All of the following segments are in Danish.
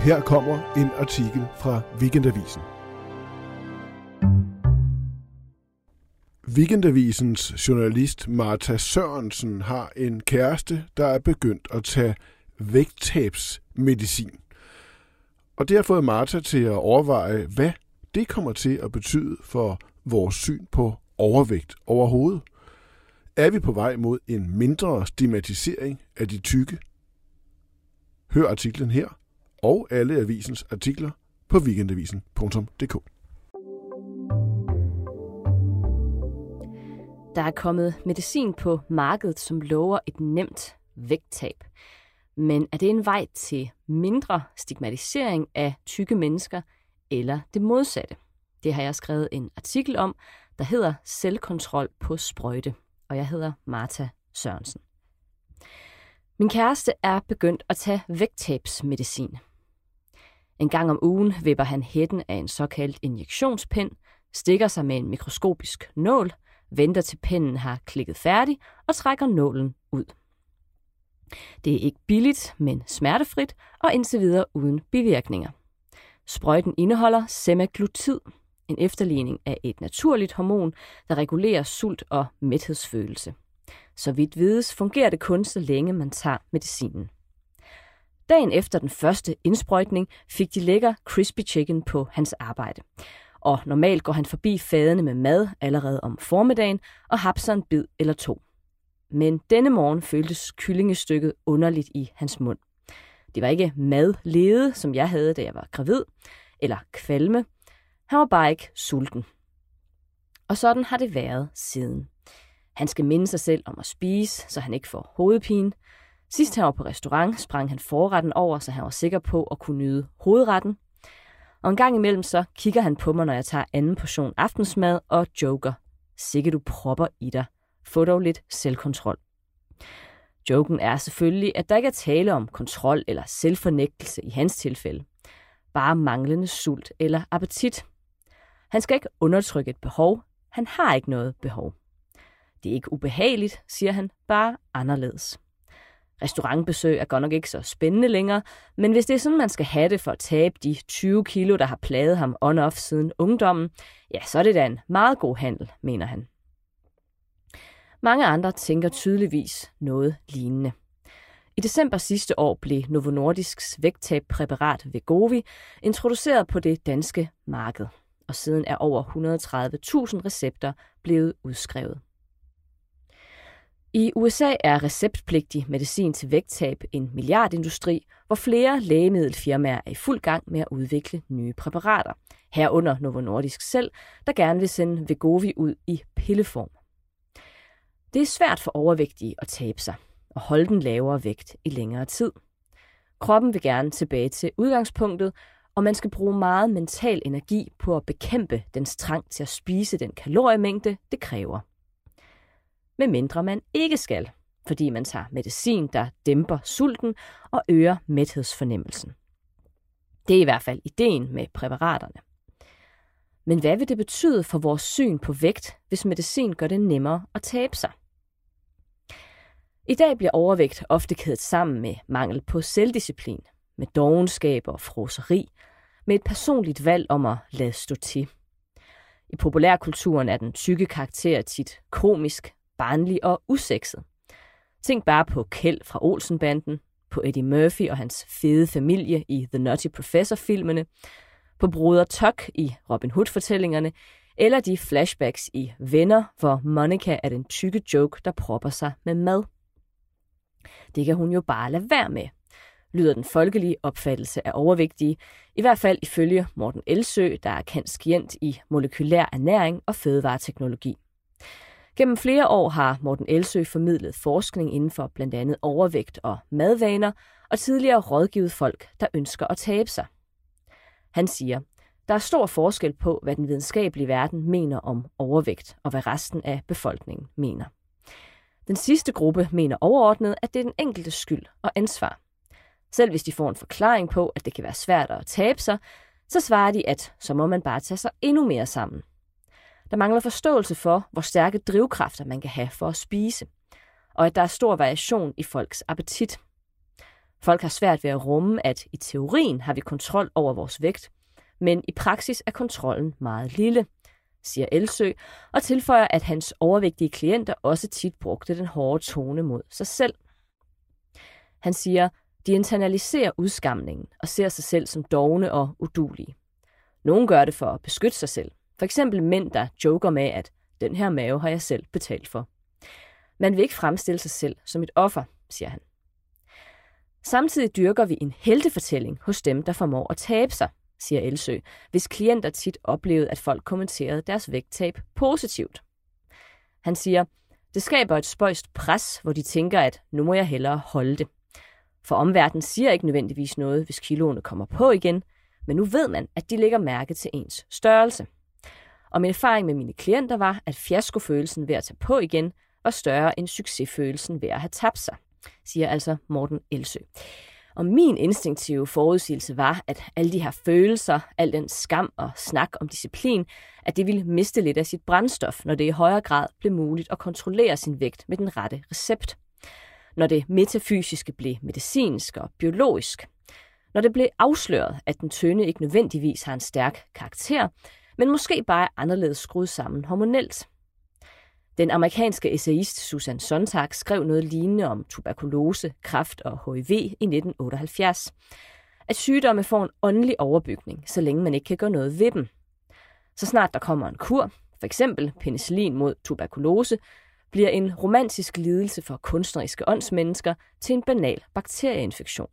her kommer en artikel fra Weekendavisen. Weekendavisens journalist Martha Sørensen har en kæreste, der er begyndt at tage vægttabsmedicin. Og det har fået Martha til at overveje, hvad det kommer til at betyde for vores syn på overvægt overhovedet. Er vi på vej mod en mindre stigmatisering af de tykke? Hør artiklen her og alle avisens artikler på weekendavisen.dk. Der er kommet medicin på markedet, som lover et nemt vægttab. Men er det en vej til mindre stigmatisering af tykke mennesker, eller det modsatte? Det har jeg skrevet en artikel om, der hedder Selvkontrol på sprøjte, og jeg hedder Martha Sørensen. Min kæreste er begyndt at tage vægttabsmedicin. En gang om ugen vipper han hætten af en såkaldt injektionspind, stikker sig med en mikroskopisk nål, venter til pinden har klikket færdig og trækker nålen ud. Det er ikke billigt, men smertefrit og indtil videre uden bivirkninger. Sprøjten indeholder semaglutid, en efterligning af et naturligt hormon, der regulerer sult og mæthedsfølelse. Så vidt vides fungerer det kun, så længe man tager medicinen. Dagen efter den første indsprøjtning fik de lækker crispy chicken på hans arbejde. Og normalt går han forbi fadene med mad allerede om formiddagen og hapser en bid eller to. Men denne morgen føltes kyllingestykket underligt i hans mund. Det var ikke madlede, som jeg havde, da jeg var gravid, eller kvalme. Han var bare ikke sulten. Og sådan har det været siden. Han skal minde sig selv om at spise, så han ikke får hovedpine. Sidst han var på restaurant, sprang han forretten over, så han var sikker på at kunne nyde hovedretten. Og en gang imellem så kigger han på mig, når jeg tager anden portion aftensmad og joker. Sikke du propper i dig. Få dog lidt selvkontrol. Joken er selvfølgelig, at der ikke er tale om kontrol eller selvfornægtelse i hans tilfælde. Bare manglende sult eller appetit. Han skal ikke undertrykke et behov. Han har ikke noget behov. Det er ikke ubehageligt, siger han, bare anderledes. Restaurantbesøg er godt nok ikke så spændende længere, men hvis det er sådan, man skal have det for at tabe de 20 kilo, der har plaget ham on-off siden ungdommen, ja, så er det da en meget god handel, mener han. Mange andre tænker tydeligvis noget lignende. I december sidste år blev Novo Nordisks vægttabpræparat Vegovi introduceret på det danske marked, og siden er over 130.000 recepter blevet udskrevet. I USA er receptpligtig medicin til vægttab en milliardindustri, hvor flere lægemiddelfirmaer er i fuld gang med at udvikle nye præparater. Herunder Novo Nordisk selv, der gerne vil sende Vegovi ud i pilleform. Det er svært for overvægtige at tabe sig og holde den lavere vægt i længere tid. Kroppen vil gerne tilbage til udgangspunktet, og man skal bruge meget mental energi på at bekæmpe dens trang til at spise den kaloriemængde, det kræver medmindre man ikke skal, fordi man tager medicin, der dæmper sulten og øger mæthedsfornemmelsen. Det er i hvert fald ideen med præparaterne. Men hvad vil det betyde for vores syn på vægt, hvis medicin gør det nemmere at tabe sig? I dag bliver overvægt ofte kædet sammen med mangel på selvdisciplin, med dogenskab og froseri, med et personligt valg om at lade stå til. I populærkulturen er den tykke karakter tit komisk, barnlig og usekset. Tænk bare på Kjeld fra Olsenbanden, på Eddie Murphy og hans fede familie i The Nutty Professor-filmene, på Bruder Tuck i Robin Hood-fortællingerne, eller de flashbacks i Venner, hvor Monica er den tykke joke, der propper sig med mad. Det kan hun jo bare lade være med, lyder den folkelige opfattelse af overvægtige, i hvert fald ifølge Morten Elsø, der er kendt skient i molekylær ernæring og fødevareteknologi. Gennem flere år har Morten Elsø formidlet forskning inden for blandt andet overvægt og madvaner, og tidligere rådgivet folk, der ønsker at tabe sig. Han siger, der er stor forskel på, hvad den videnskabelige verden mener om overvægt, og hvad resten af befolkningen mener. Den sidste gruppe mener overordnet, at det er den enkelte skyld og ansvar. Selv hvis de får en forklaring på, at det kan være svært at tabe sig, så svarer de, at så må man bare tage sig endnu mere sammen. Der mangler forståelse for, hvor stærke drivkræfter man kan have for at spise, og at der er stor variation i folks appetit. Folk har svært ved at rumme, at i teorien har vi kontrol over vores vægt, men i praksis er kontrollen meget lille, siger Elsø, og tilføjer, at hans overvægtige klienter også tit brugte den hårde tone mod sig selv. Han siger, de internaliserer udskamningen og ser sig selv som dogne og udulige. Nogle gør det for at beskytte sig selv. For eksempel mænd, der joker med, at den her mave har jeg selv betalt for. Man vil ikke fremstille sig selv som et offer, siger han. Samtidig dyrker vi en heltefortælling hos dem, der formår at tabe sig, siger Elsø, hvis klienter tit oplevede, at folk kommenterede deres vægttab positivt. Han siger, det skaber et spøjst pres, hvor de tænker, at nu må jeg hellere holde det. For omverdenen siger ikke nødvendigvis noget, hvis kiloene kommer på igen, men nu ved man, at de lægger mærke til ens størrelse. Og min erfaring med mine klienter var, at fiaskofølelsen ved at tage på igen var større end succesfølelsen ved at have tabt sig, siger altså Morten Elsø. Og min instinktive forudsigelse var, at alle de her følelser, al den skam og snak om disciplin, at det ville miste lidt af sit brændstof, når det i højere grad blev muligt at kontrollere sin vægt med den rette recept. Når det metafysiske blev medicinsk og biologisk. Når det blev afsløret, at den tynde ikke nødvendigvis har en stærk karakter, men måske bare er anderledes skruet sammen hormonelt. Den amerikanske essayist Susan Sontag skrev noget lignende om tuberkulose, kræft og HIV i 1978. At sygdomme får en åndelig overbygning, så længe man ikke kan gøre noget ved dem. Så snart der kommer en kur, for eksempel penicillin mod tuberkulose, bliver en romantisk lidelse for kunstneriske åndsmennesker til en banal bakterieinfektion.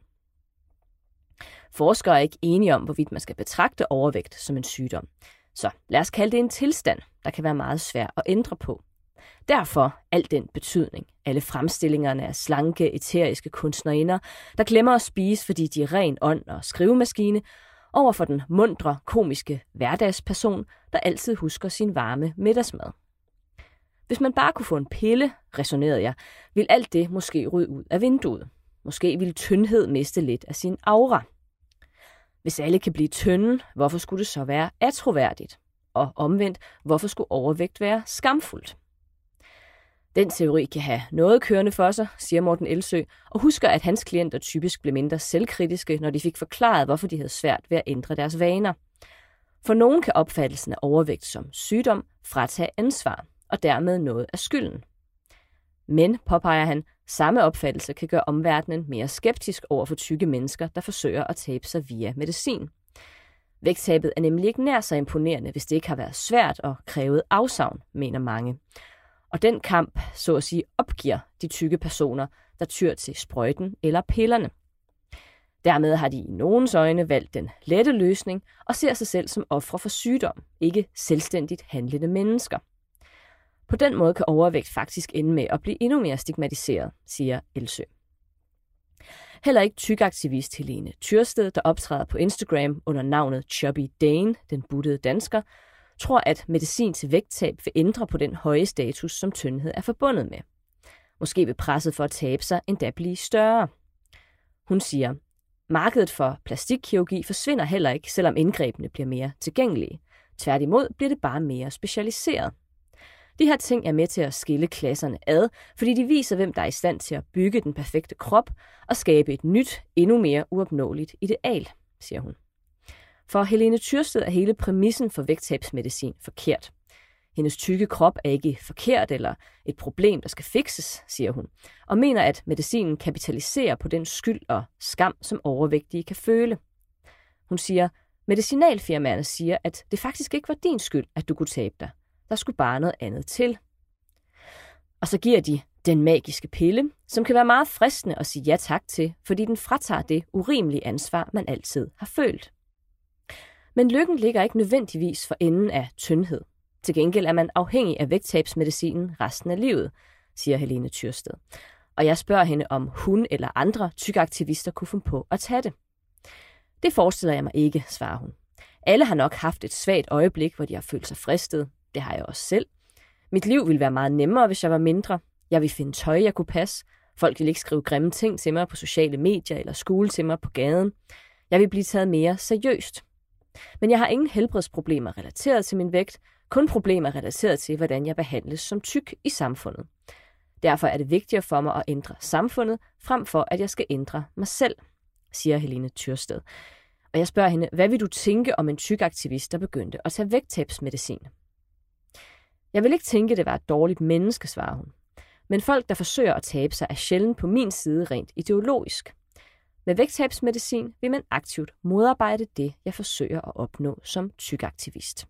Forskere er ikke enige om, hvorvidt man skal betragte overvægt som en sygdom. Så lad os kalde det en tilstand, der kan være meget svær at ændre på. Derfor al den betydning. Alle fremstillingerne af slanke, eteriske kunstnerinder, der glemmer at spise, fordi de er ren ånd og skrivemaskine, over for den mundre, komiske hverdagsperson, der altid husker sin varme middagsmad. Hvis man bare kunne få en pille, resonerede jeg, vil alt det måske rydde ud af vinduet. Måske ville tyndhed miste lidt af sin aura. Hvis alle kan blive tynde, hvorfor skulle det så være atroværdigt? Og omvendt, hvorfor skulle overvægt være skamfuldt? Den teori kan have noget kørende for sig, siger Morten Elsø, og husker, at hans klienter typisk blev mindre selvkritiske, når de fik forklaret, hvorfor de havde svært ved at ændre deres vaner. For nogen kan opfattelsen af overvægt som sygdom fratage ansvar, og dermed noget af skylden. Men, påpeger han, samme opfattelse kan gøre omverdenen mere skeptisk over for tykke mennesker, der forsøger at tabe sig via medicin. Vægttabet er nemlig ikke nær så imponerende, hvis det ikke har været svært og krævet afsavn, mener mange. Og den kamp, så at sige, opgiver de tykke personer, der tyr til sprøjten eller pillerne. Dermed har de i nogens øjne valgt den lette løsning og ser sig selv som ofre for sygdom, ikke selvstændigt handlende mennesker. På den måde kan overvægt faktisk ende med at blive endnu mere stigmatiseret, siger Elsø. Heller ikke tykaktivist Helene Tyrsted, der optræder på Instagram under navnet Chubby Dane, den buttede dansker, tror, at medicin til vægttab vil ændre på den høje status, som tyndhed er forbundet med. Måske vil presset for at tabe sig endda blive større. Hun siger, markedet for plastikkirurgi forsvinder heller ikke, selvom indgrebene bliver mere tilgængelige. Tværtimod bliver det bare mere specialiseret. De her ting er med til at skille klasserne ad, fordi de viser, hvem der er i stand til at bygge den perfekte krop og skabe et nyt, endnu mere uopnåeligt ideal, siger hun. For Helene Tyrsted er hele præmissen for vægttabsmedicin forkert. Hendes tykke krop er ikke forkert eller et problem, der skal fikses, siger hun, og mener, at medicinen kapitaliserer på den skyld og skam, som overvægtige kan føle. Hun siger, medicinalfirmaerne siger, at det faktisk ikke var din skyld, at du kunne tabe dig. Der skulle bare noget andet til. Og så giver de den magiske pille, som kan være meget fristende at sige ja tak til, fordi den fratager det urimelige ansvar, man altid har følt. Men lykken ligger ikke nødvendigvis for enden af tyndhed. Til gengæld er man afhængig af vægttabsmedicinen resten af livet, siger Helene Tyrsted. Og jeg spørger hende, om hun eller andre tykaktivister kunne finde på at tage det. Det forestiller jeg mig ikke, svarer hun. Alle har nok haft et svagt øjeblik, hvor de har følt sig fristet. Det har jeg også selv. Mit liv ville være meget nemmere, hvis jeg var mindre. Jeg ville finde tøj, jeg kunne passe. Folk ville ikke skrive grimme ting til mig på sociale medier eller skole til mig på gaden. Jeg ville blive taget mere seriøst. Men jeg har ingen helbredsproblemer relateret til min vægt, kun problemer relateret til, hvordan jeg behandles som tyk i samfundet. Derfor er det vigtigere for mig at ændre samfundet, frem for at jeg skal ændre mig selv. siger Helene Tyrsted. Og jeg spørger hende, hvad vil du tænke om en tyk aktivist, der begyndte at tage vægttabsmedicin? Jeg vil ikke tænke, det var et dårligt menneske, svarer hun. Men folk, der forsøger at tabe sig, er sjældent på min side rent ideologisk. Med vægttabsmedicin vil man aktivt modarbejde det, jeg forsøger at opnå som tyk aktivist.